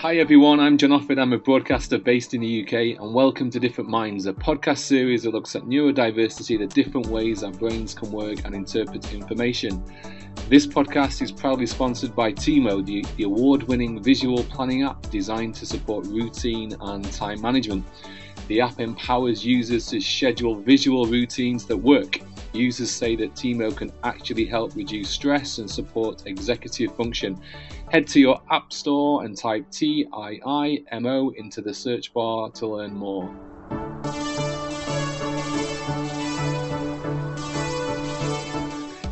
Hi everyone, I'm John Offord. I'm a broadcaster based in the UK, and welcome to Different Minds, a podcast series that looks at neurodiversity, the different ways our brains can work and interpret information. This podcast is proudly sponsored by Tiimo, the, the award winning visual planning app designed to support routine and time management. The app empowers users to schedule visual routines that work. Users say that Tiimo can actually help reduce stress and support executive function. Head to your App Store and type T I I M O into the search bar to learn more.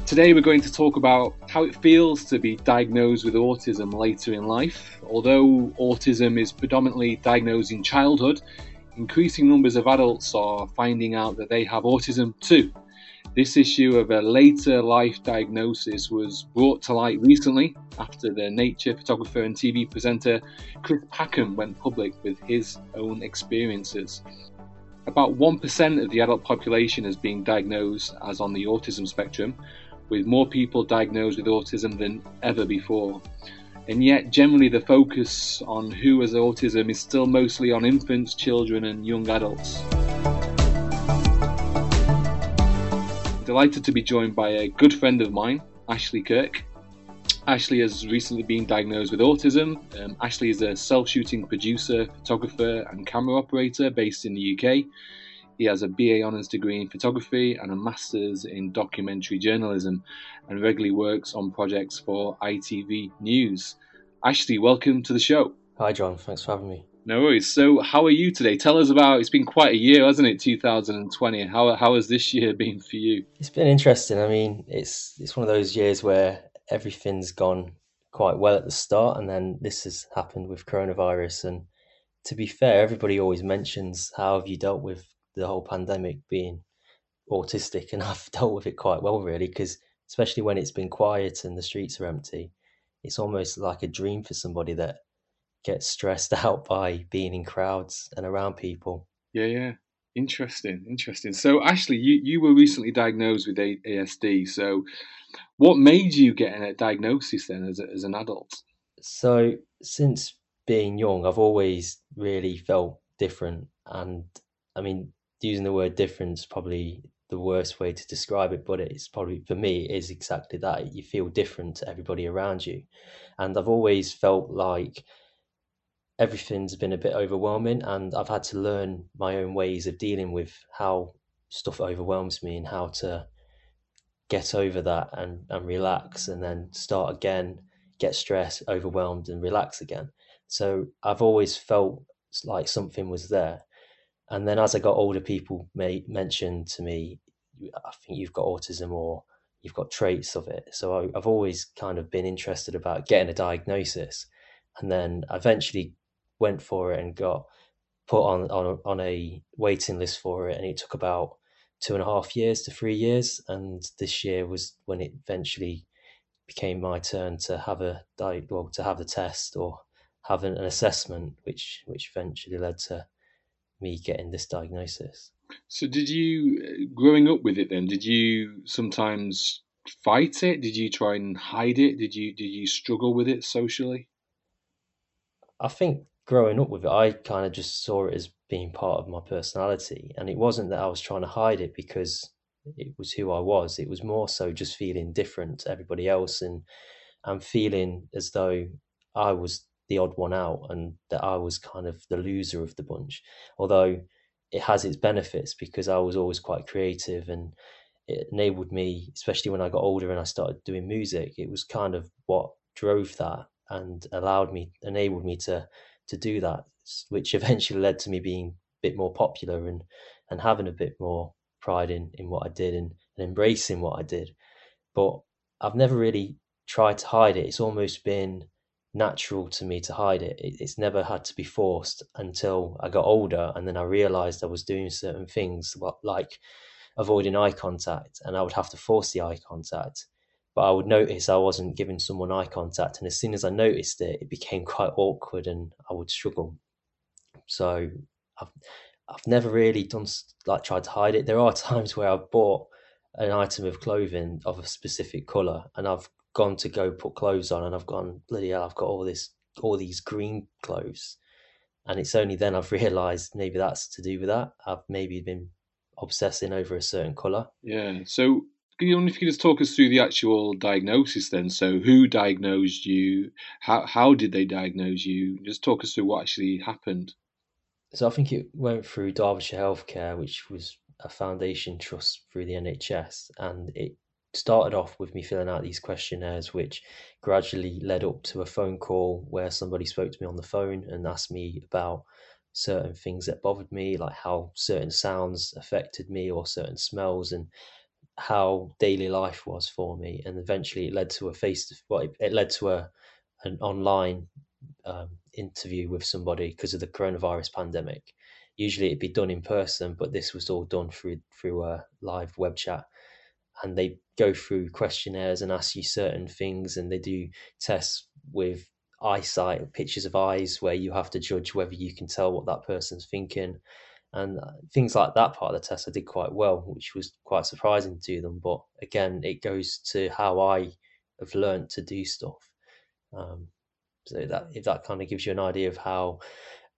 Today, we're going to talk about how it feels to be diagnosed with autism later in life. Although autism is predominantly diagnosed in childhood, increasing numbers of adults are finding out that they have autism too. This issue of a later life diagnosis was brought to light recently after the nature photographer and TV presenter Chris Packham went public with his own experiences. About 1% of the adult population is being diagnosed as on the autism spectrum, with more people diagnosed with autism than ever before. And yet, generally, the focus on who has autism is still mostly on infants, children, and young adults. Delighted to be joined by a good friend of mine, Ashley Kirk. Ashley has recently been diagnosed with autism. Um, Ashley is a self shooting producer, photographer, and camera operator based in the UK. He has a BA Honours degree in photography and a Master's in documentary journalism and regularly works on projects for ITV News. Ashley, welcome to the show. Hi, John. Thanks for having me. No worries. So, how are you today? Tell us about. It's been quite a year, hasn't it? 2020. How how has this year been for you? It's been interesting. I mean, it's it's one of those years where everything's gone quite well at the start, and then this has happened with coronavirus. And to be fair, everybody always mentions how have you dealt with the whole pandemic being autistic, and I've dealt with it quite well, really, because especially when it's been quiet and the streets are empty, it's almost like a dream for somebody that get stressed out by being in crowds and around people. Yeah, yeah. Interesting, interesting. So, Ashley, you, you were recently diagnosed with ASD. So, what made you get a diagnosis then as, a, as an adult? So, since being young, I've always really felt different. And I mean, using the word different is probably the worst way to describe it, but it's probably for me, it is exactly that. You feel different to everybody around you. And I've always felt like everything's been a bit overwhelming and I've had to learn my own ways of dealing with how stuff overwhelms me and how to get over that and, and relax and then start again, get stressed, overwhelmed and relax again. So I've always felt like something was there. And then as I got older, people may mention to me, I think you've got autism or you've got traits of it. So I, I've always kind of been interested about getting a diagnosis. And then eventually went for it and got put on on on a waiting list for it, and it took about two and a half years to three years. And this year was when it eventually became my turn to have a well to have the test or have an, an assessment, which which eventually led to me getting this diagnosis. So, did you uh, growing up with it then? Did you sometimes fight it? Did you try and hide it? Did you did you struggle with it socially? I think growing up with it, I kind of just saw it as being part of my personality. And it wasn't that I was trying to hide it because it was who I was. It was more so just feeling different to everybody else and and feeling as though I was the odd one out and that I was kind of the loser of the bunch. Although it has its benefits because I was always quite creative and it enabled me, especially when I got older and I started doing music, it was kind of what drove that and allowed me, enabled me to to do that, which eventually led to me being a bit more popular and and having a bit more pride in in what I did and, and embracing what I did. But I've never really tried to hide it. It's almost been natural to me to hide it. it. It's never had to be forced until I got older, and then I realized I was doing certain things like avoiding eye contact, and I would have to force the eye contact but I would notice I wasn't giving someone eye contact, and as soon as I noticed it, it became quite awkward, and I would struggle. So I've I've never really done like tried to hide it. There are times where I've bought an item of clothing of a specific color, and I've gone to go put clothes on, and I've gone bloody hell, I've got all this all these green clothes. And it's only then I've realised maybe that's to do with that. I've maybe been obsessing over a certain colour. Yeah. So you know, if you could just talk us through the actual diagnosis then. So who diagnosed you? How how did they diagnose you? Just talk us through what actually happened. So I think it went through Derbyshire Healthcare, which was a foundation trust through the NHS, and it started off with me filling out these questionnaires, which gradually led up to a phone call where somebody spoke to me on the phone and asked me about certain things that bothered me, like how certain sounds affected me or certain smells, and how daily life was for me. And eventually, it led to a face. Well, it, led to a an online um, interview with somebody because of the coronavirus pandemic. Usually, it'd be done in person, but this was all done through through a live web chat and they go through questionnaires and ask you certain things and they do tests with eyesight pictures of eyes where you have to judge whether you can tell what that person's thinking and uh, things like that part of the test i did quite well which was quite surprising to them but again it goes to how i have learned to do stuff. Um, so that if that kind of gives you an idea of how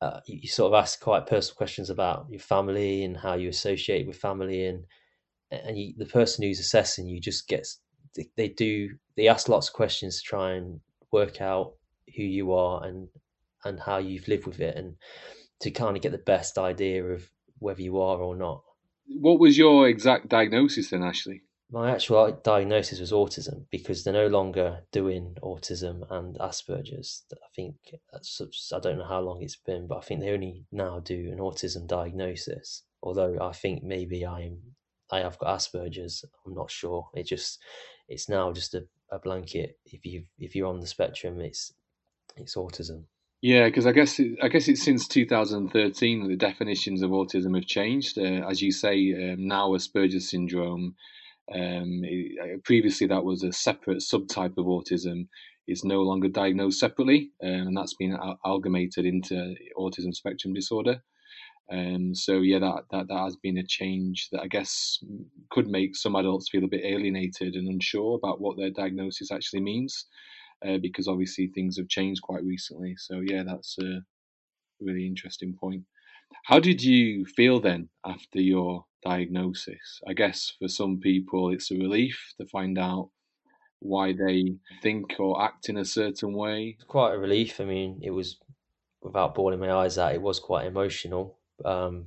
uh, you, sort of ask quite personal questions about your family and how you associate with family and and you, the person who's assessing you just gets they do they ask lots of questions to try and work out who you are and and how you've lived with it. And to kind of get the best idea of whether you are or not. What was your exact diagnosis then, Ashley? My actual diagnosis was autism because they're no longer doing autism and Asperger's. I think I don't know how long it's been, but I think they only now do an autism diagnosis. Although I think maybe I'm I have got Asperger's. I'm not sure. It just it's now just a, a blanket. If you if you're on the spectrum, it's it's autism. Yeah, because I guess it, I guess it's since 2013 that the definitions of autism have changed. Uh, as you say, um, now Asperger's syndrome. Um, it, uh, previously, that was a separate subtype of autism. It's no longer diagnosed separately, um, and that's been amalgamated into autism spectrum disorder. Um, so yeah, that, that that has been a change that I guess could make some adults feel a bit alienated and unsure about what their diagnosis actually means, uh, because obviously things have changed quite recently. So yeah, that's a really interesting point. How did you feel then after your diagnosis? I guess for some people it's a relief to find out why they think or act in a certain way. It's quite a relief. I mean, it was without bawling my eyes out, it was quite emotional um,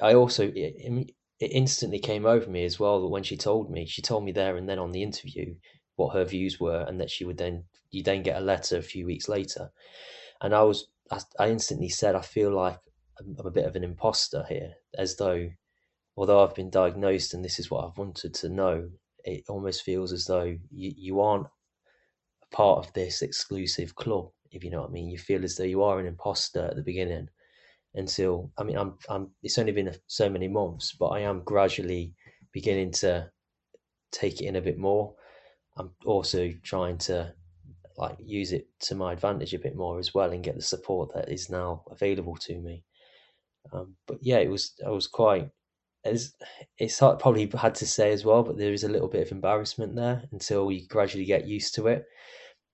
I also it, it instantly came over me as well that when she told me. She told me there and then on the interview what her views were, and that she would then you then get a letter a few weeks later. And I was I, I instantly said I feel like I'm, I'm a bit of an imposter here, as though although I've been diagnosed and this is what I've wanted to know, it almost feels as though you, you aren't a part of this exclusive club, if you know what I mean. You feel as though you are an imposter at the beginning until I mean I'm I'm it's only been so many months, but I am gradually beginning to take it in a bit more. I'm also trying to like use it to my advantage a bit more as well and get the support that is now available to me. Um, but yeah, it was I was quite it's it's hard, probably had to say as well, but there is a little bit of embarrassment there until you gradually get used to it.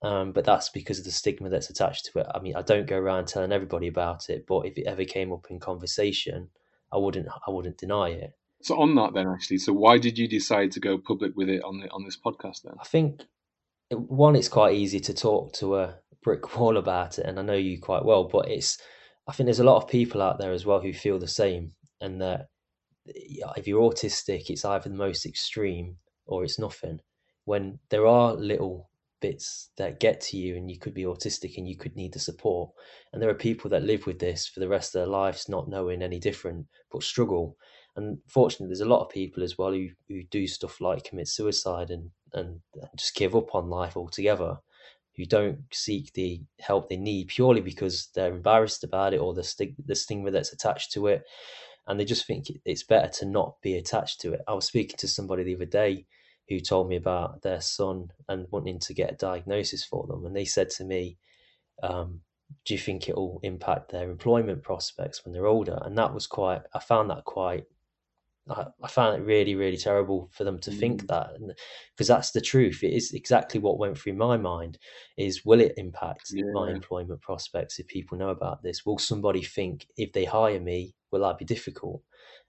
Um, but that's because of the stigma that's attached to it. I mean, I don't go around telling everybody about it, but if it ever came up in conversation, I wouldn't I wouldn't deny it. So on that then, actually, so why did you decide to go public with it on the on this podcast then? I think one, it's quite easy to talk to a brick wall about it, and I know you quite well, but it's I think there's a lot of people out there as well who feel the same, and that if you're autistic, it's either the most extreme or it's nothing. When there are little bits that get to you and you could be autistic and you could need the support and there are people that live with this for the rest of their lives not knowing any different but struggle and fortunately there's a lot of people as well who, who do stuff like commit suicide and, and just give up on life altogether who don't seek the help they need purely because they're embarrassed about it or the, stig- the stigma that's attached to it and they just think it's better to not be attached to it i was speaking to somebody the other day who told me about their son and wanting to get a diagnosis for them. And they said to me, um, Do you think it will impact their employment prospects when they're older? And that was quite, I found that quite I, I found it really, really terrible for them to Mm. think that, because that's the truth. It is exactly what went through my mind: is will it impact my employment prospects if people know about this? Will somebody think if they hire me, will I be difficult?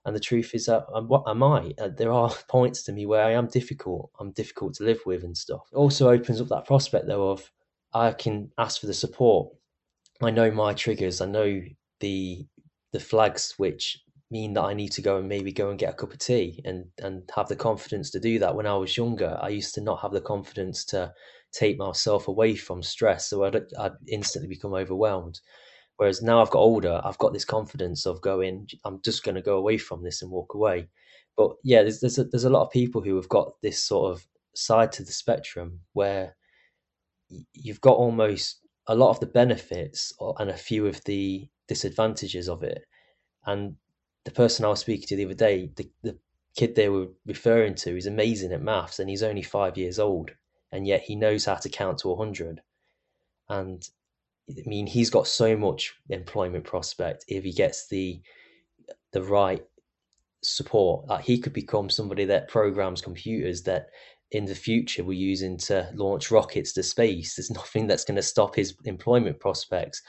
And the truth is that um, what am I? Uh, there are points to me where I am difficult. I'm difficult to live with and stuff. It also opens up that prospect though of I can ask for the support. I know my triggers. I know the the flags which mean that I need to go and maybe go and get a cup of tea and and have the confidence to do that. When I was younger, I used to not have the confidence to take myself away from stress, so I'd I'd instantly become overwhelmed. Whereas now I've got older, I've got this confidence of going, I'm just going to go away from this and walk away. But yeah, there's there's a, there's a lot of people who have got this sort of side to the spectrum where you've got almost a lot of the benefits and a few of the disadvantages of it. And the person I was speaking to the other day, the, the kid they were referring to is amazing at maths and he's only five years old and yet he knows how to count to 100 and i mean he's got so much employment prospect if he gets the the right support. Like he could become somebody that programs computers that in the future we're using to launch rockets to space. There's nothing that's going to stop his employment prospects.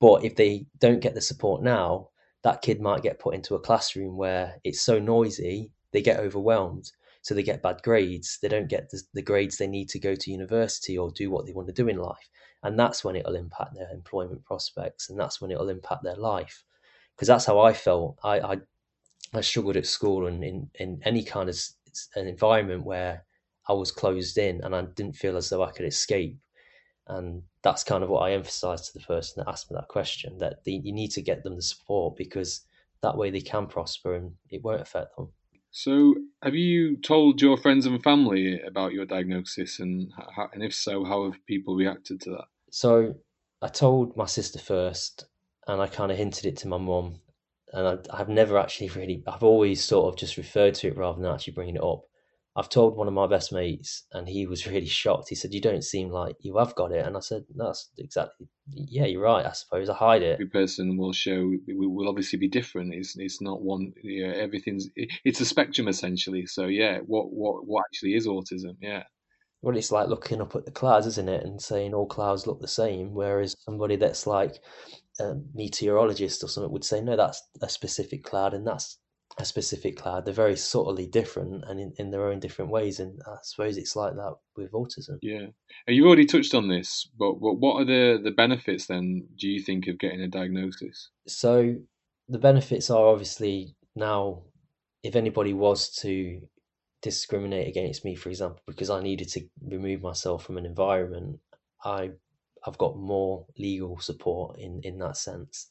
But if they don't get the support now that kid might get put into a classroom where it's so noisy they get overwhelmed. So they get bad grades. They don't get the, the, grades they need to go to university or do what they want to do in life. And that's when it'll impact their employment prospects and that's when it'll impact their life. Because that's how i felt. I, I i struggled at school and in in any kind of an environment where i was closed in and i didn't feel as though i could escape and that's kind of what I emphasise to the person that asked me that question that the, you need to get them the support because that way they can prosper and it won't affect them. So, have you told your friends and family about your diagnosis, and how, and if so, how have people reacted to that? So, I told my sister first, and I kind of hinted it to my mum, and I, have never actually really, I've always sort of just referred to it rather than actually bringing it up. I've told one of my best mates, and he was really shocked. He said, "You don't seem like you have got it," and I said, "That's exactly. Yeah, you're right. I suppose I hide it." Every person will show We'll obviously be different. It's it's not one. Yeah, everything's it's a spectrum essentially. So yeah, what what what actually is autism? Yeah. Well, it's like looking up at the clouds, isn't it, and saying all clouds look the same. Whereas somebody that's like a meteorologist or something would say, no, that's a specific cloud, and that's a specific cloud. They're very subtly different and in, in their own different ways. And I suppose it's like that with autism. Yeah. You've already touched on this, but, what are the, the benefits then, do you think, of getting a diagnosis? So the benefits are obviously now, if anybody was to discriminate against me, for example, because I needed to remove myself from an environment, I I've got more legal support in in that sense.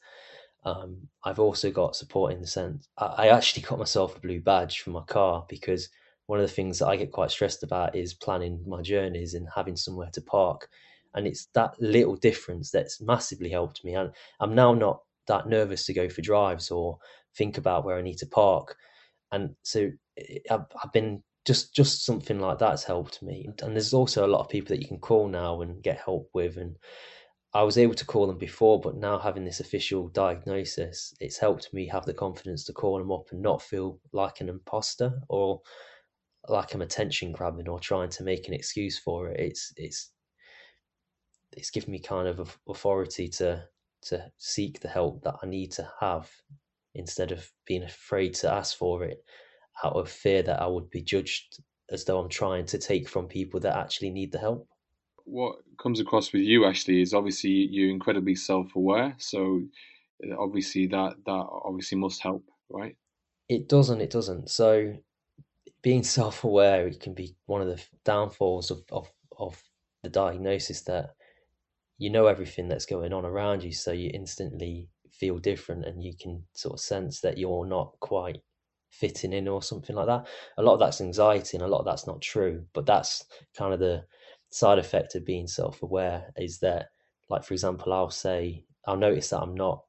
Um, I've also got support in the sense I, I actually got myself a blue badge for my car because one of the things that I get quite stressed about is planning my journeys and having somewhere to park. And it's that little difference that's massively helped me. And I'm now not that nervous to go for drives or think about where I need to park. And so I've, I've been just just something like that's helped me. And there's also a lot of people that you can call now and get help with. And I was able to call them before, but now having this official diagnosis, it's helped me have the confidence to call them up and not feel like an imposter or like I'm attention grabbing or trying to make an excuse for it. It's it's it's given me kind of authority to to seek the help that I need to have instead of being afraid to ask for it out of fear that I would be judged as though I'm trying to take from people that actually need the help what comes across with you actually is obviously you're incredibly self-aware so uh, obviously that that obviously must help right? It doesn't it doesn't. So being self-aware it can be one of the downfalls of of, of the diagnosis that you know everything that's going on around you so you instantly feel different and you can sort of sense that you're not quite fitting in or something like that. A lot of that's anxiety and a lot of that's not true but that's kind of the side effect of being self-aware is that like for example i'll say i'll notice that i'm not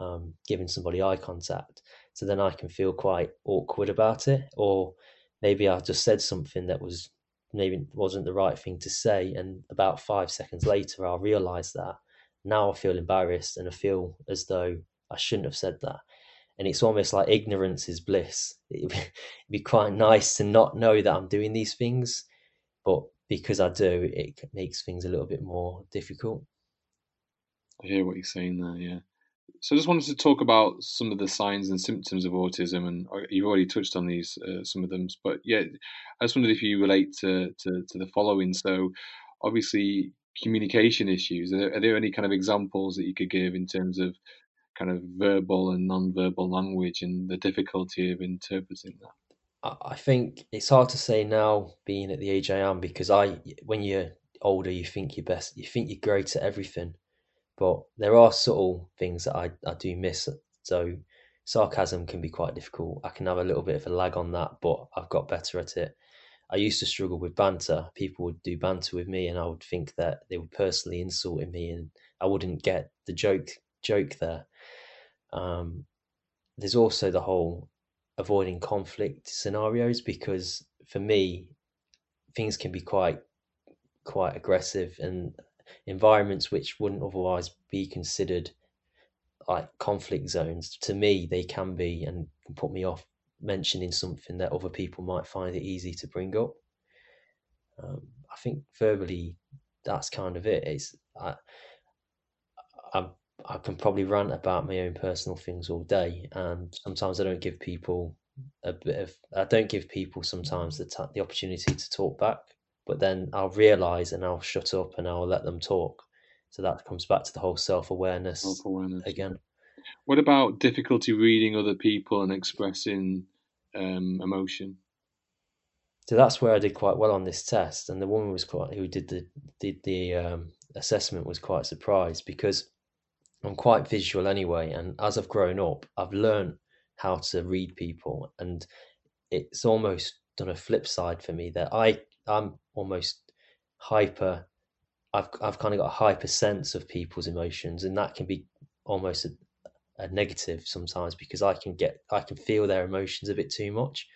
um, giving somebody eye contact. So then i can feel quite awkward about it. Or maybe i just said something that was maybe wasn't the right thing to say. And about five seconds later i'll realize that. Now i feel embarrassed and i feel as though i shouldn't have said that. And it's almost like ignorance is bliss. It'd be, it'd be quite nice to not know that I'm doing these things, but because I do, it makes things a little bit more difficult. I hear what you're saying there, yeah. So I just wanted to talk about some of the signs and symptoms of autism, and uh, you've already touched on these, uh, some of them. But yeah, I just wondered if you relate to, to, to the following. So obviously, communication issues. Are there, are there any kind of examples that you could give in terms of kind of verbal and non-verbal language and the difficulty of interpreting that? I think it's hard to say now, being at the age I am, because I, when you're older, you think you're best, you think you're great at everything, but there are subtle things that I, I do miss. So sarcasm can be quite difficult. I can have a little bit of a lag on that, but I've got better at it. I used to struggle with banter. People would do banter with me, and I would think that they were personally insulting me, and I wouldn't get the joke joke there. Um, there's also the whole avoiding conflict scenarios because for me, things can be quite quite aggressive and environments which wouldn't otherwise be considered like conflict zones to me they can be and can put me off mentioning something that other people might find it easy to bring up. Um, i think verbally that's kind of it. It's i i i can probably rant about my own personal things all day and sometimes i don't give people a bit of i don't give people sometimes the the opportunity to talk back but then I'll realize and I'll shut up and I'll let them talk. So that comes back to the whole self awareness again. What about difficulty reading other people and expressing um, emotion? So that's where I did quite well on this test, and the woman was quite who did the did the um, assessment was quite surprised because I'm quite visual anyway, and as I've grown up, I've learned how to read people, and it's almost done a flip side for me that I I'm almost hyper. I've I've kind of got a hyper sense of people's emotions, and that can be almost a, a negative sometimes because I can get I can feel their emotions a bit too much.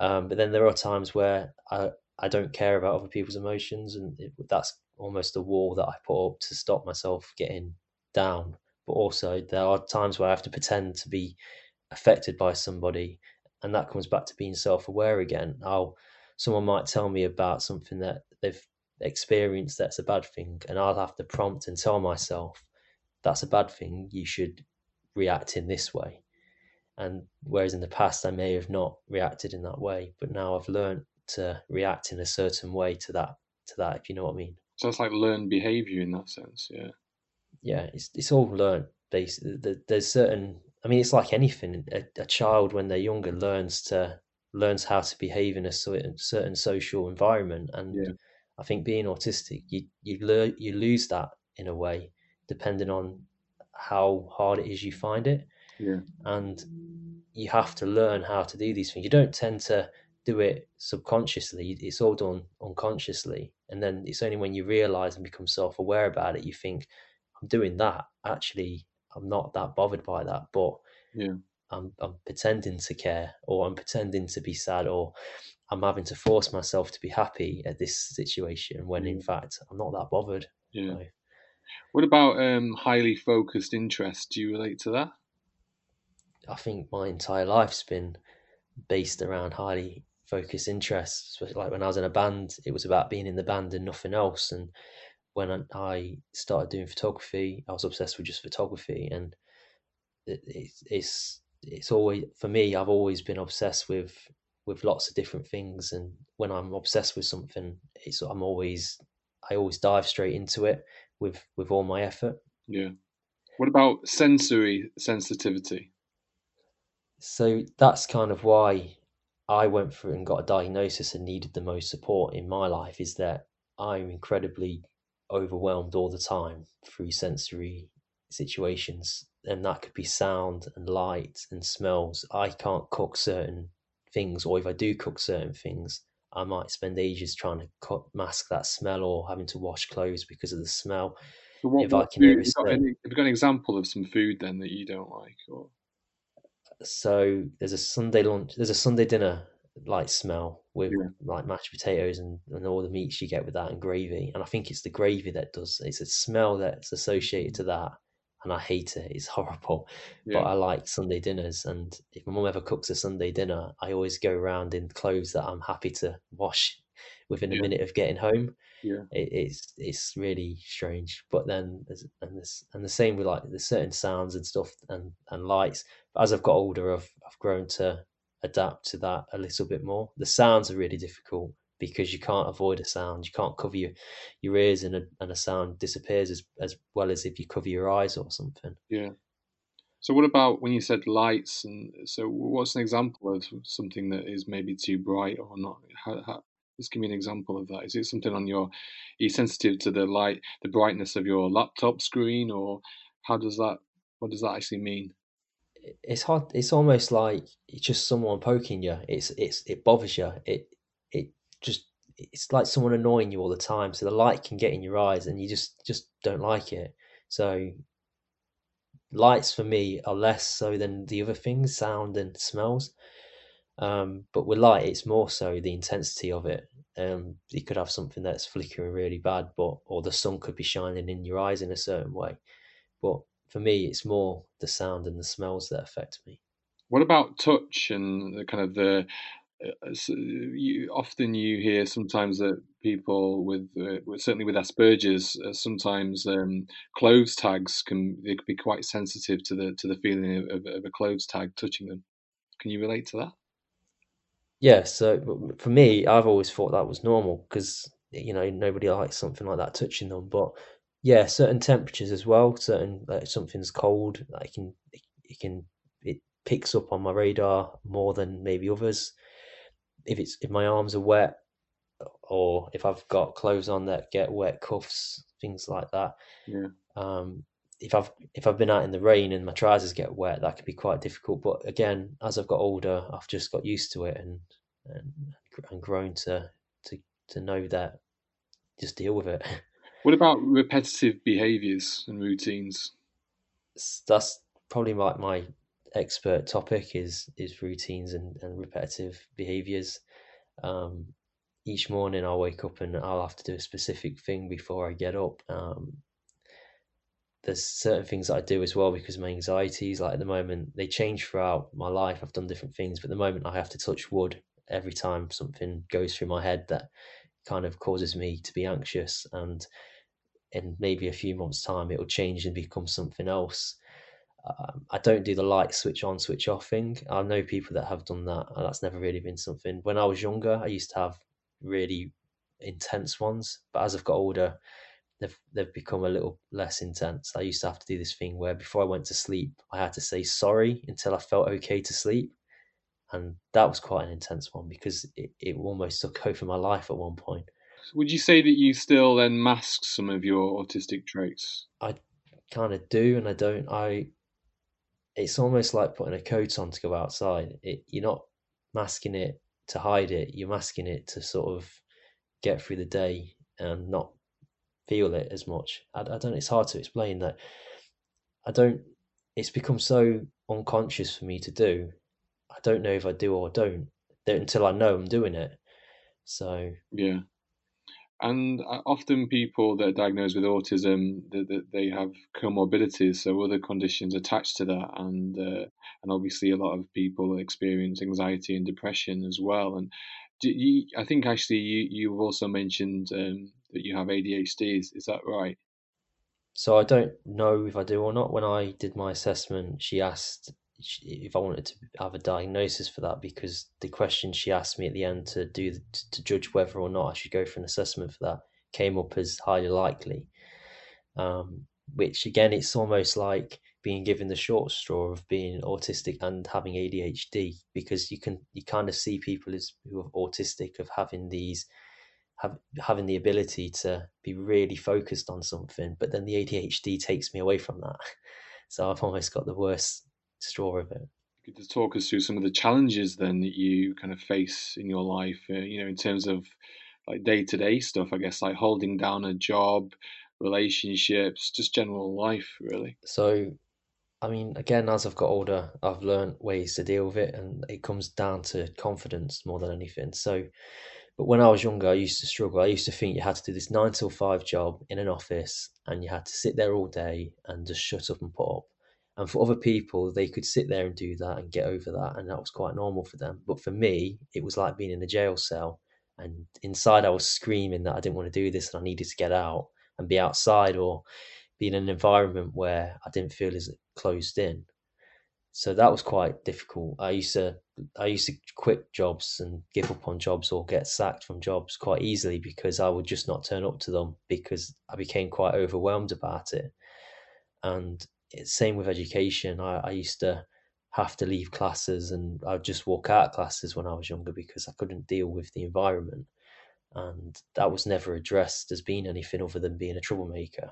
Um, but then there are times where I I don't care about other people's emotions, and it, that's almost a wall that I put up to stop myself getting down. But also there are times where I have to pretend to be affected by somebody, and that comes back to being self aware again. I'll someone might tell me about something that they've experienced that's a bad thing, and I'll have to prompt and tell myself that's a bad thing. You should react in this way. And whereas in the past I may have not reacted in that way, but now I've learned to react in a certain way to that. To that, if you know what I mean. So it's like learned behavior in that sense, yeah. Yeah, it's it's all learned. Basically, there's certain. I mean, it's like anything. A, a child when they're younger learns to learns how to behave in a certain, certain social environment. And yeah. I think being autistic, you you learn you lose that in a way, depending on how hard it is you find it. Yeah. And you have to learn how to do these things. You don't tend to do it subconsciously. It's all done unconsciously. And then it's only when you realize and become self aware about it, you think, I'm doing that. Actually, I'm not that bothered by that. But yeah. I'm, I'm pretending to care or I'm pretending to be sad or I'm having to force myself to be happy at this situation when in mm. fact I'm not that bothered. Yeah. So, what about um, highly focused interest? Do you relate to that? I think my entire life's been based around highly focused interests. Like when I was in a band, it was about being in the band and nothing else. And when I started doing photography, I was obsessed with just photography, and it's it's always for me i've always been obsessed with with lots of different things and when i'm obsessed with something it's i'm always i always dive straight into it with with all my effort. Yeah. What about sensory sensitivity? So that's kind of why i went through and got a diagnosis and needed the most support in my life is that i'm incredibly overwhelmed all the time through sensory situations and that could be sound and light and smells. I can't cook certain things, or if I do cook certain things, I might spend ages trying to cut, mask that smell or having to wash clothes because of the smell. So what, if what I can food, have, any, have you got an example of some food then that you don't like? Or? So there's a Sunday lunch, there's a Sunday dinner like smell with yeah. like mashed potatoes and, and all the meats you get with that and gravy. And I think it's the gravy that does it's a smell that's associated to that and I hate it. It's horrible. Yeah. But I like Sunday dinners, and if my mum ever cooks a Sunday dinner, I always go around in clothes that I'm happy to wash within a Yeah. minute of getting home. Yeah. It, it's it's really strange. But then there's and this and the same with like there's certain sounds and stuff and and lights. But as I've got older, I've I've grown to adapt to that a little bit more. The sounds are really difficult because you can't avoid a sound. You can't cover your, your ears and a, and a sound disappears as, as well as if you cover your eyes or something. Yeah. So what about when you said lights? And so what's an example of something that is maybe too bright or not? How, how, just give me an example of that. Is it something on your? Are you sensitive to the light, the brightness of your laptop screen, or how does that? What does that actually mean? It's hard. It's almost like it's just someone poking you. It's it's it bothers you. It it just it's like someone annoying you all the time. So the light can get in your eyes, and you just just don't like it. So lights for me are less so than the other things, sound and smells. Um, but with light, it's more so the intensity of it. Um, you could have something that's flickering really bad, but or the sun could be shining in your eyes in a certain way. But for me, it's more the sound and the smells that affect me. What about touch and the kind of the? Uh, you, often you hear sometimes that people with, uh, certainly with Asperger's, uh, sometimes um, clothes tags can they could be quite sensitive to the to the feeling of, of a clothes tag touching them. Can you relate to that? Yeah, so for me, I've always thought that was normal because you know nobody likes something like that touching them. But yeah, certain temperatures as well. Certain like something's cold, like can it can it picks up on my radar more than maybe others. If it's if my arms are wet, or if I've got clothes on that get wet, cuffs, things like that. Yeah. Um, if I've if I've been out in the rain and my trousers get wet, that can be quite difficult. But again, as I've got older, I've just got used to it and and and grown to to to know that just deal with it. What about repetitive behaviors and routines? That's probably my my expert topic is is routines and, and repetitive behaviors. Um, each morning I'll wake up and I'll have to do a specific thing before I get up. Um, there's certain things that I do as well because my anxieties, like at the moment, they change throughout my life. I've done different things, but at the moment I have to touch wood every time something goes through my head that kind of causes me to be anxious. And in maybe a few months' time, it'll change and become something else. Um, I don't do the light switch on, switch off thing. I know people that have done that, and that's never really been something. When I was younger, I used to have really intense ones, but as I've got older, they've they've become a little less intense. I used to have to do this thing where before I went to sleep, I had to say sorry until I felt okay to sleep, and that was quite an intense one because it, it almost took over my life at one point. Would you say that you still then mask some of your autistic traits? I kind of do, and I don't. I it's almost like putting a coat on to go outside. It, you're not masking it to hide it. You're masking it to sort of get through the day and not feel it as much. I, I don't. It's hard to explain that. I don't. It's become so unconscious for me to do. I don't know if I do or don't until I know I'm doing it. So yeah, and often people that are diagnosed with autism, that they, have comorbidities, so other conditions attached to that, and uh, and obviously a lot of people experience anxiety and depression as well. And you, I think actually you you've also mentioned um, that you have ADHD. Is, is that right? So I don't know if I do or not. When I did my assessment, she asked if I wanted to have a diagnosis for that because the question she asked me at the end to do to judge whether or not I should go for an assessment for that came up as highly likely. Um, which again, it's almost like being given the short straw of being autistic and having ADHD because you can you kind of see people as who are autistic of having these have having the ability to be really focused on something, but then the ADHD takes me away from that. So I've almost got the worst straw of it. Could you talk us through some of the challenges then that you kind of face in your life, uh, you know, in terms of like day to day stuff, I guess, like holding down a job, relationships, just general life, really. So, I mean, again, as I've got older, I've learned ways to deal with it, and it comes down to confidence more than anything. So, But when I was younger, I used to struggle. I used to think you had to do this nine till five job in an office and you had to sit there all day and just shut up and put up. And for other people, they could sit there and do that and get over that. And that was quite normal for them. But for me, it was like being in a jail cell. And inside, I was screaming that I didn't want to do this and I needed to get out and be outside or be in an environment where I didn't feel as closed in. So that was quite difficult. I used to I used to quit jobs and give up on jobs or get sacked from jobs quite easily because I would just not turn up to them because I became quite overwhelmed about it. And same with education. I, I used to have to leave classes and I'd just walk out of classes when I was younger because I couldn't deal with the environment. And that was never addressed as being anything other than being a troublemaker.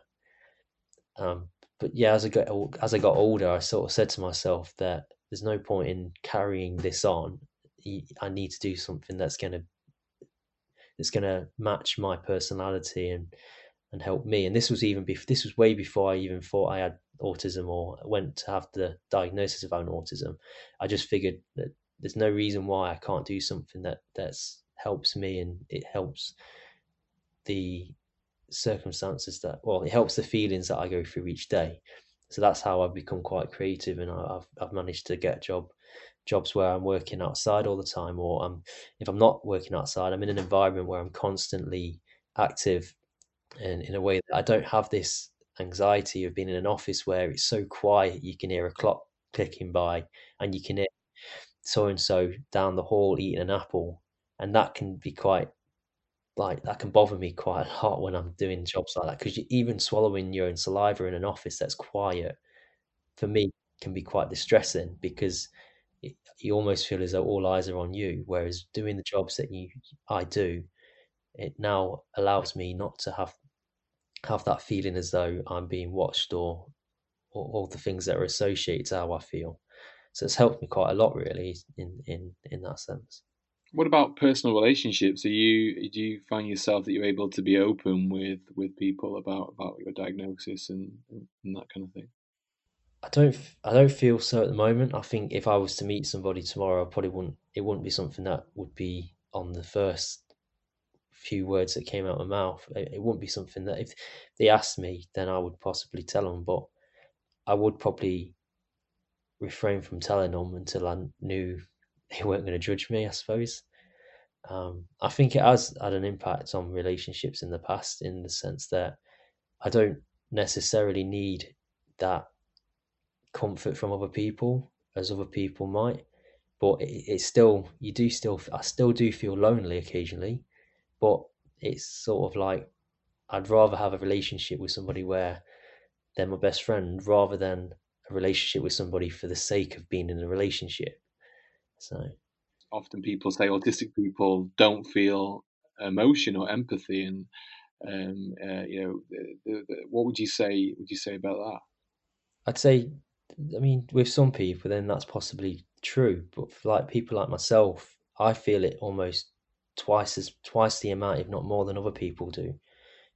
Um, but yeah, as I got as I got older, I sort of said to myself that there's no point in carrying this on. I need to do something that's gonna that's gonna match my personality and and help me. And this was even before this was way before I even thought I had autism or went to have the diagnosis of own autism. I just figured that there's no reason why I can't do something that that's helps me and it helps the circumstances that well it helps the feelings that I go through each day. So that's how I've become quite creative and I've I've managed to get job jobs where I'm working outside all the time or I'm if I'm not working outside I'm in an environment where I'm constantly active and in a way that I don't have this anxiety of being in an office where it's so quiet you can hear a clock clicking by and you can hear so and so down the hall eating an apple and that can be quite like that can bother me quite a lot when I'm doing jobs like that because you even swallowing your own saliva in an office that's quiet for me can be quite distressing because it, you almost feel as though all eyes are on you. Whereas doing the jobs that you I do, it now allows me not to have have that feeling as though I'm being watched or or all the things that are associated to how I feel. So it's helped me quite a lot, really, in in in that sense. What about personal relationships? Are you do you find yourself that you're able to be open with with people about about your diagnosis and and that kind of thing? I don't I don't feel so at the moment. I think if I was to meet somebody tomorrow, I probably wouldn't. It wouldn't be something that would be on the first few words that came out of my mouth. It, it wouldn't be something that if they asked me, then I would possibly tell them. But I would probably refrain from telling them until I knew they weren't going to judge me, I suppose. Um, I think it has had an impact on relationships in the past in the sense that I don't necessarily need that comfort from other people as other people might, but it, it's still you do still I still do feel lonely occasionally, but it's sort of like I'd rather have a relationship with somebody where they're my best friend rather than a relationship with somebody for the sake of being in a relationship. So often people say autistic people don't feel emotion or empathy, and um, uh, you know, the, the, the, what would you say? Would you say about that? I'd say, I mean, with some people, then that's possibly true, but for like people like myself, I feel it almost twice as twice the amount, if not more, than other people do,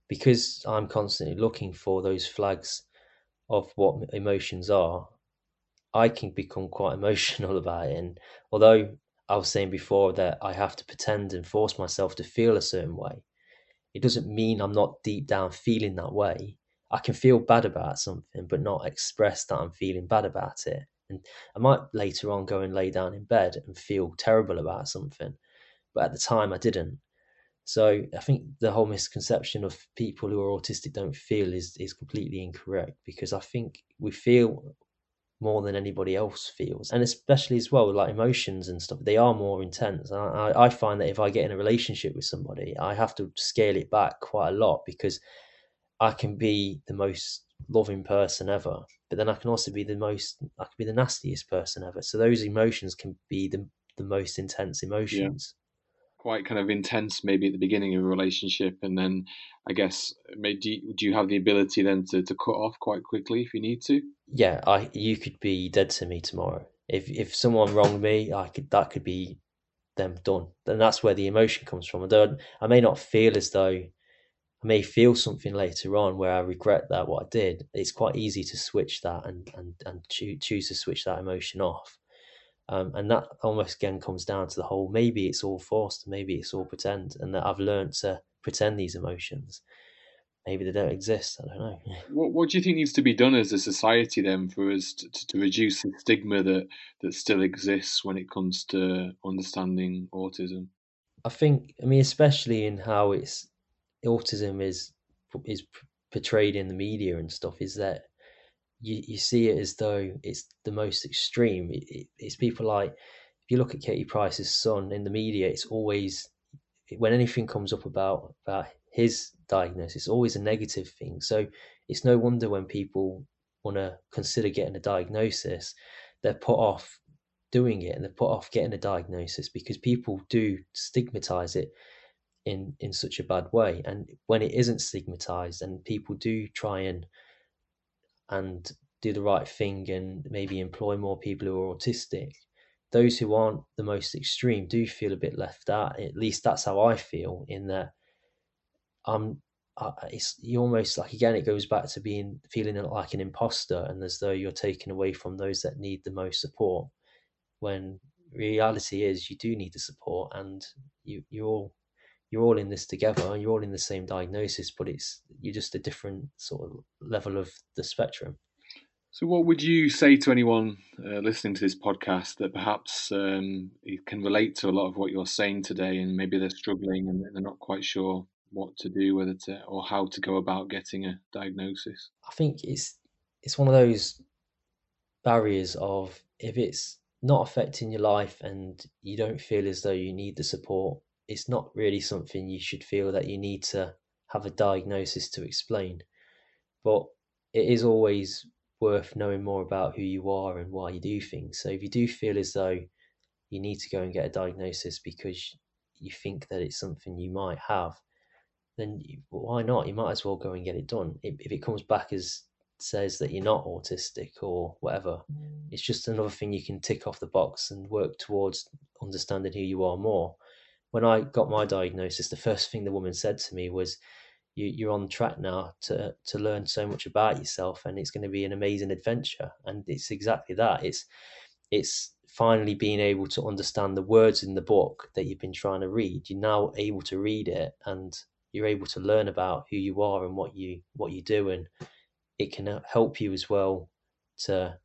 because I'm constantly looking for those flags of what emotions are. I can become quite emotional about it, and although I was saying before that I have to pretend and force myself to feel a certain way. It doesn't mean I'm not deep down feeling that way. I can feel bad about something, but not express that I'm feeling bad about it. And I might later on go and lay down in bed and feel terrible about something, but at the time I didn't. So I think the whole misconception of people who are autistic don't feel is is completely incorrect because I think we feel more than anybody else feels and especially as well like emotions and stuff they are more intense I, I find that if i get in a relationship with somebody i have to scale it back quite a lot because i can be the most loving person ever but then i can also be the most i can be the nastiest person ever so those emotions can be the, the most intense emotions yeah. Quite kind of intense maybe at the beginning of a relationship and then i guess maybe do you have the ability then to, to cut off quite quickly if you need to yeah, I you could be dead to me tomorrow. If if someone wronged me, I could that could be them done. And that's where the emotion comes from. Although I may not feel as though I may feel something later on where I regret that what I did. It's quite easy to switch that and and and choose to switch that emotion off. Um, and that almost again comes down to the whole maybe it's all forced, maybe it's all pretend, and that I've learned to pretend these emotions. Maybe they don't exist. I don't know. What What do you think needs to be done as a society then for us to, to reduce the stigma that that still exists when it comes to understanding autism? I think, I mean, especially in how it's autism is is portrayed in the media and stuff, is that you, you see it as though it's the most extreme. It, it, it's people like if you look at Katie Price's son in the media, it's always when anything comes up about about his diagnosis, it's always a negative thing. So it's no wonder when people want to consider getting a diagnosis, they're put off doing it and they're put off getting a diagnosis because people do stigmatize it in in such a bad way. And when it isn't stigmatized and people do try and and do the right thing and maybe employ more people who are autistic, those who aren't the most extreme do feel a bit left out. At least that's how I feel. In that, I'm. It's you almost like again it goes back to being feeling like an imposter and as though you're taken away from those that need the most support when reality is you do need the support and you you're all you're all in this together and you're all in the same diagnosis but it's you're just a different sort of level of the spectrum so, what would you say to anyone uh, listening to this podcast that perhaps um, can relate to a lot of what you're saying today, and maybe they're struggling and they're not quite sure what to do, whether to or how to go about getting a diagnosis? I think it's it's one of those barriers of if it's not affecting your life and you don't feel as though you need the support, it's not really something you should feel that you need to have a diagnosis to explain. But it is always worth knowing more about who you are and why you do things. So if you do feel as though you need to go and get a diagnosis because you think that it's something you might have, then you, why not? You might as well go and get it done. If, if it comes back as says that you're not autistic or whatever, mm. it's just another thing you can tick off the box and work towards understanding who you are more. When I got my diagnosis, the first thing the woman said to me was, you, you're on track now to to learn so much about yourself and it's going to be an amazing adventure. And it's exactly that. It's it's finally being able to understand the words in the book that you've been trying to read. You're now able to read it and you're able to learn about who you are and what you what you do and it can help you as well to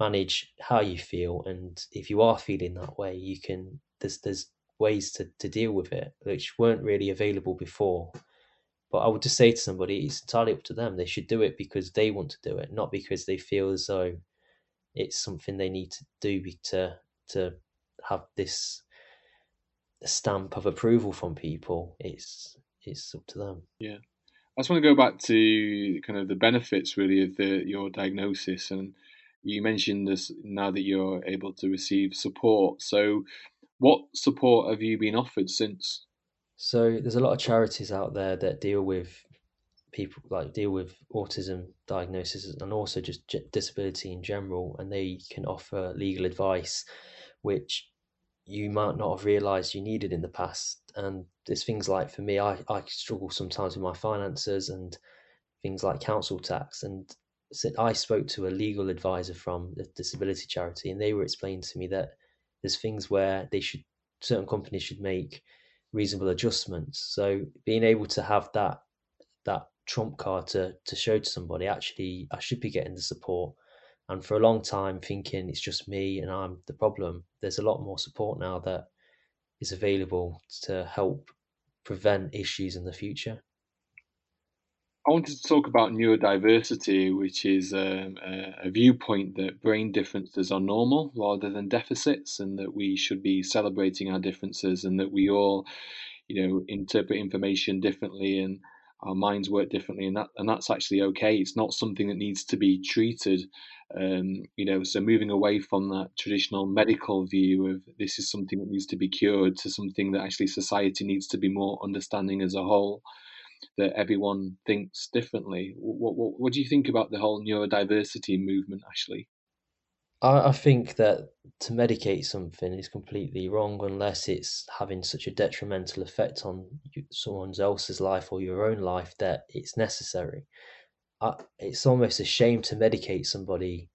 manage how you feel and if you are feeling that way you can there's there's ways to, to deal with it which weren't really available before but I would just say to somebody, it's entirely up to them. They should do it because they want to do it, not because they feel as though it's something they need to do to to have this stamp of approval from people. It's it's up to them. Yeah. I just want to go back to kind of the benefits really of the your diagnosis and you mentioned this now that you're able to receive support. So what support have you been offered since? So there's a lot of charities out there that deal with people like deal with autism diagnosis and also just disability in general, and they can offer legal advice, which you might not have realized you needed in the past. And there's things like for me, I, I struggle sometimes with my finances and things like council tax. And I spoke to a legal advisor from the disability charity, and they were explaining to me that there's things where they should certain companies should make reasonable adjustments. So being able to have that that trump card to to show to somebody, actually, I should be getting the support. And for a long time, thinking it's just me and I'm the problem. There's a lot more support now that is available to help prevent issues in the future. I wanted to talk about neurodiversity, which is um, a, a, viewpoint that brain differences are normal rather than deficits, and that we should be celebrating our differences, and that we all, you know, interpret information differently, and our minds work differently, and that and that's actually okay. It's not something that needs to be treated, um, you know. So moving away from that traditional medical view of this is something that needs to be cured to something that actually society needs to be more understanding as a whole that everyone thinks differently. What, what, what do you think about the whole neurodiversity movement, Ashley? I, I think that to medicate something is completely wrong unless it's having such a detrimental effect on someone else's life or your own life that it's necessary. I, it's almost a shame to medicate somebody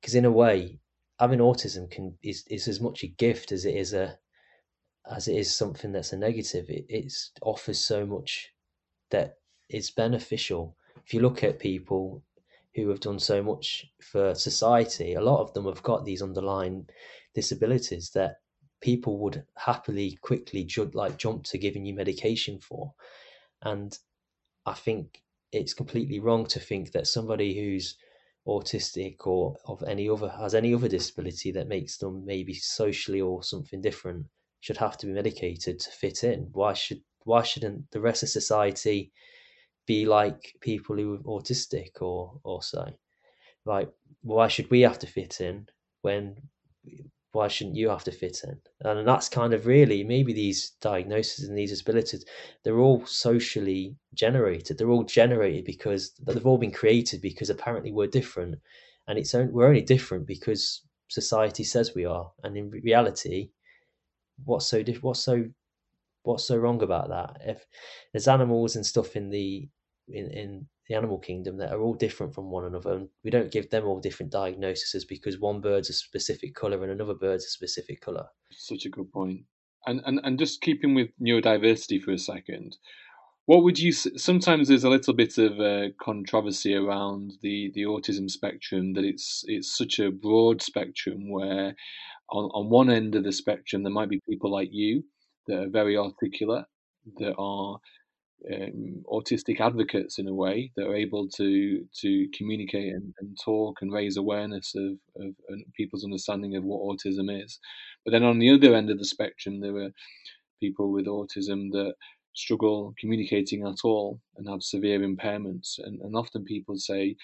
because, in a way, having autism can is is as much a gift as it is a as it is something that's a negative. It offers so much that is beneficial. If you look at people who have done so much for society, a lot of them have got these underlying disabilities that people would happily quickly ju- like jump to giving you medication for and i think it's completely wrong to think that somebody who's autistic or of any other has any other disability that makes them maybe socially or something different should have to be medicated to fit in why should why shouldn't the rest of society be like people who are autistic or or so like why should we have to fit in when why shouldn't you have to fit in? And that's kind of really maybe these diagnoses and these disabilities, they're all socially generated. They're all generated because they've all been created because apparently we're different, and it's only, we're only different because society says we are. And in reality, what's so what's so what's so wrong about that? If there's animals and stuff in the in in the animal kingdom that are all different from one another. And we don't give them all different diagnoses because one bird's a specific colour and another bird's a specific colour. Such a good point. And, and, and just keeping with neurodiversity for a second, what would you sometimes there's a little bit of uh, controversy around the, the autism spectrum that it's it's such a broad spectrum where on, on one end of the spectrum there might be people like you that are very articulate that are um, autistic advocates in a way that are able to to communicate and, and talk and raise awareness of, of, people's understanding of what autism is. But then on the other end of the spectrum, there are people with autism that struggle communicating at all and have severe impairments. And, and often people say,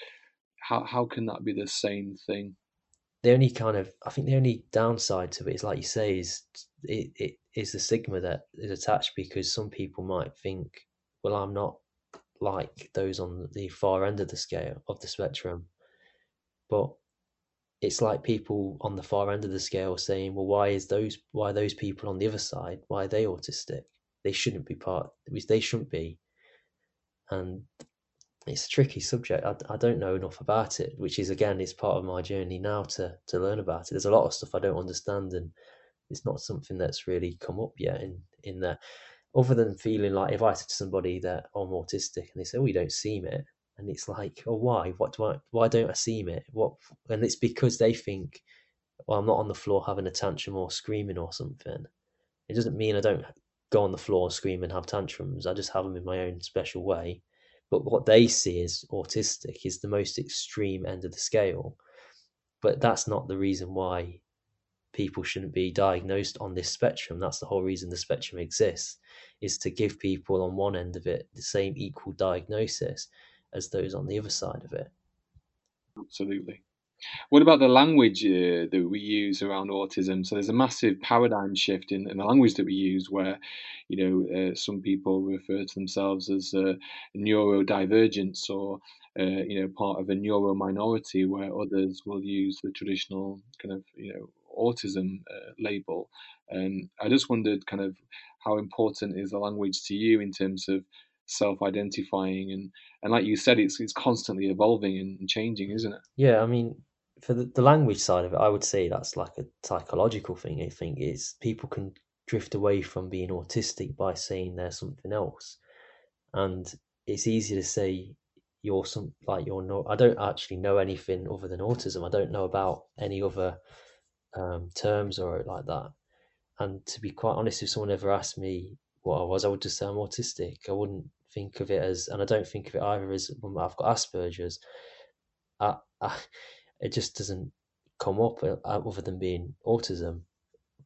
how, how can that be the same thing? The only kind of, I think the only downside to it is, like you say, is it, it is the stigma that is attached because some people might think well, I'm not like those on the far end of the scale of the spectrum. But it's like people on the far end of the scale saying, well, why is those why those people on the other side? Why are they autistic? They shouldn't be part. They shouldn't be. And it's a tricky subject. I, I don't know enough about it, which is again is part of my journey now to to learn about it. There's a lot of stuff I don't understand, and it's not something that's really come up yet in in there other than feeling like if I said to somebody that I'm autistic and they say, "Oh, you don't seem it," and it's like, "Oh, why? What do I? Why don't I seem it? What?" And it's because they think, "Well, I'm not on the floor having a tantrum or screaming or something." It doesn't mean I don't go on the floor scream and have tantrums. I just have them in my own special way. But what they see as autistic is the most extreme end of the scale. But that's not the reason why people shouldn't be diagnosed on this spectrum. That's the whole reason the spectrum exists, is to give people on one end of it the same equal diagnosis as those on the other side of it. Absolutely. What about the language uh, that we use around autism? So there's a massive paradigm shift in, in the language that we use, where you know uh, some people refer to themselves as uh, neurodivergence or uh, you know part of a neuro minority, where others will use the traditional kind of you know autism uh, label. And I just wondered kind of how important is the language to you in terms of self-identifying and and like you said it's it's constantly evolving and changing isn't it? Yeah i mean for the, the language side of it i would say that's like a psychological thing i think is people can drift away from being autistic by saying they're something else. And it's easy to say you're some like you're not i don't actually know anything other than autism. I don't know about any other um, terms or like that. And to be quite honest, if someone ever asked me what I was, I would just say I'm autistic. I wouldn't think of it as, and I don't think of it either as I've got Asperger's. I, I, it just doesn't come up uh, other than being autism.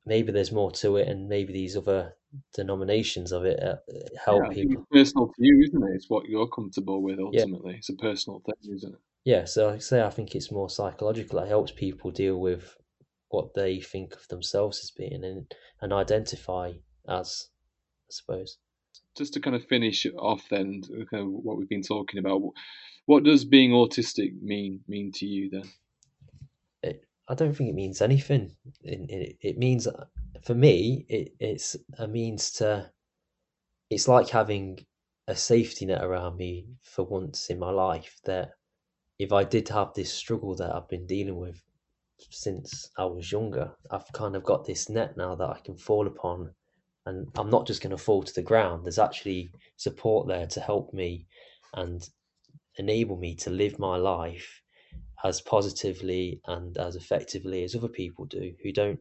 Maybe there's more to it, and maybe these other denominations of it uh, help yeah, people. It's personal to you, isn't it? It's what you're comfortable with ultimately. Yeah. It's a personal thing, isn't it? Yeah, so I say I think it's more psychological. It helps people deal with what they think of themselves as being and, and identify as, I suppose. Just to kind of finish off then, kind of what we've been talking about, what does being autistic mean mean to you then? It, I don't think it means anything. It, it, it means, for me, it, it's a means to, it's like having a safety net around me for once in my life that if I did have this struggle that I've been dealing with since I was younger. I've kind of got this net now that I can fall upon, and I'm not just going to fall to the ground. There's actually support there to help me and enable me to live my life as positively and as effectively as other people do who don't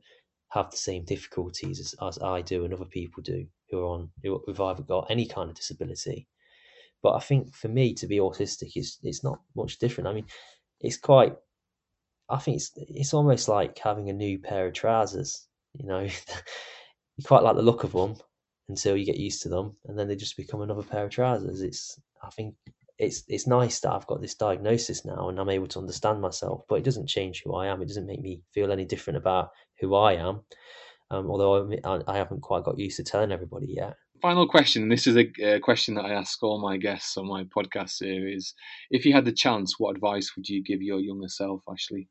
have the same difficulties as, as I do and other people do who are on who've either got any kind of disability. But I think for me to be autistic is it's not much different. I mean, it's quite. I think it's it's almost like having a new pair of trousers. You know, you quite like the look of them until you get used to them, and then they just become another pair of trousers. It's I think it's it's nice that I've got this diagnosis now and I'm able to understand myself, but it doesn't change who I am. It doesn't make me feel any different about who I am. Um, although I, I, haven't quite got used to telling everybody yet. Final question. This is a, a question that I ask all my guests on my podcast series. If you had the chance, what advice would you give your younger self, Ashley?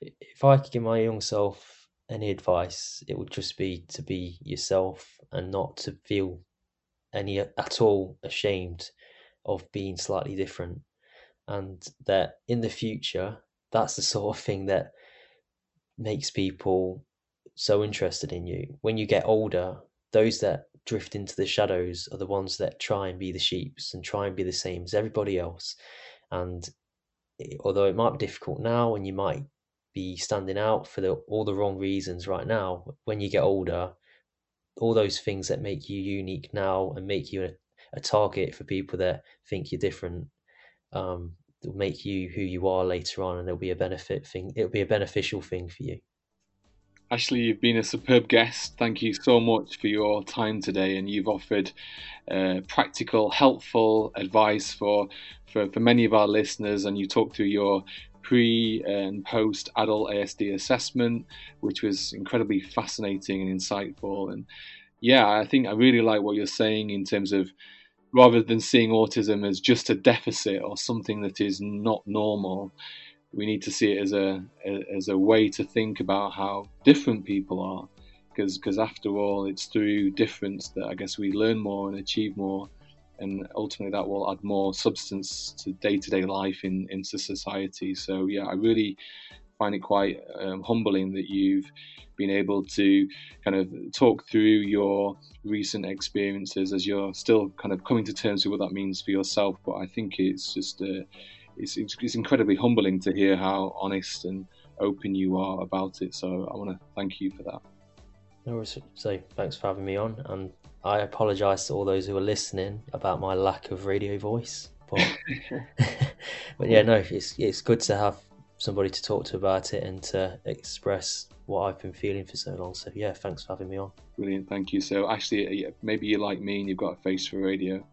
If I could give my young self any advice, it would just be to be yourself and not to feel any at all ashamed of being slightly different. And that in the future that's the sort of thing that makes people so interested in you. When you get older those that drift into the shadows are the ones that try and be the sheeps and try and be the same as everybody else. And although it might be difficult now and you might be standing out for the, all the wrong reasons right now when you get older all those things that make you unique now and make you a, a target for people that think you're different. Um, will make you who you are later on, and it'll be a benefit thing. It'll be a beneficial thing for you. Ashley, you've been a superb guest. Thank you so much for your time today, and you've offered uh, practical, helpful advice for, for for many of our listeners. And you talked through your pre and post adult ASD assessment, which was incredibly fascinating and insightful. And yeah, I think I really like what you're saying in terms of rather than seeing autism as just a deficit or something that is not normal, we need to see it as a as a way to think about how different people are. Because because after all, it's through difference that I guess we learn more and achieve more, and ultimately that will add more substance to day to day life in into society. So yeah, I really find it quite um, humbling that you've been able to kind of talk through your recent experiences as you're still kind of coming to terms with what that means for yourself. But I think it's just uh, it's, it's incredibly humbling to hear how honest and open you are about it. So I want to thank you for that. So thanks for having me on, and I apologise to all those who are listening about my lack of radio voice. But, but yeah, no, it's it's good to have somebody to talk to about it and to express what I've been feeling for so long. So yeah, thanks for having me on. Brilliant, thank you. So Ashley, uh, maybe you're like me and you've got a face for radio.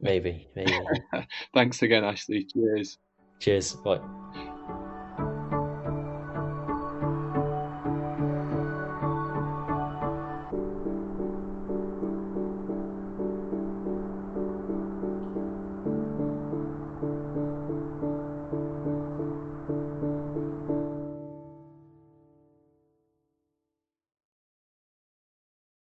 maybe, maybe. thanks again, Ashley. Cheers. Cheers. Bye.